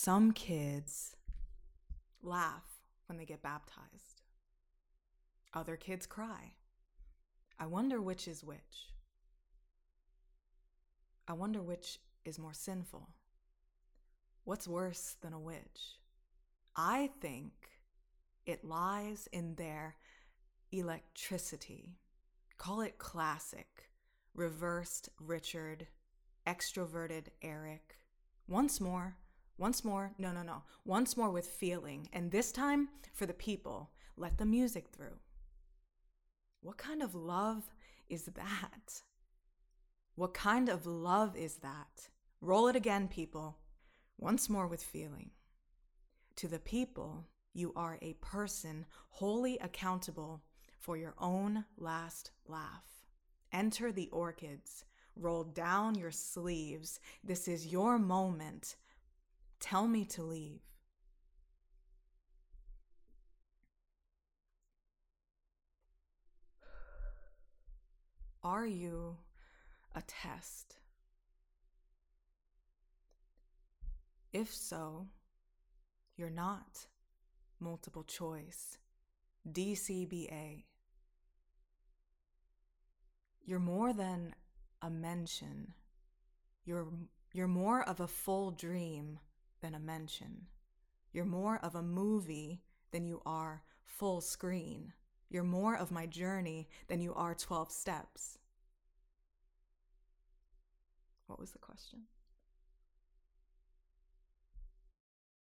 Some kids laugh when they get baptized. Other kids cry. I wonder which is which. I wonder which is more sinful. What's worse than a witch? I think it lies in their electricity. Call it classic, reversed Richard, extroverted Eric. Once more, once more, no, no, no, once more with feeling, and this time for the people. Let the music through. What kind of love is that? What kind of love is that? Roll it again, people. Once more with feeling. To the people, you are a person wholly accountable for your own last laugh. Enter the orchids. Roll down your sleeves. This is your moment. Tell me to leave. Are you a test? If so, you're not multiple choice, DCBA. You're more than a mention. You're, you're more of a full dream than a mention. You're more of a movie than you are full screen. You're more of my journey than you are 12 steps. What was the question?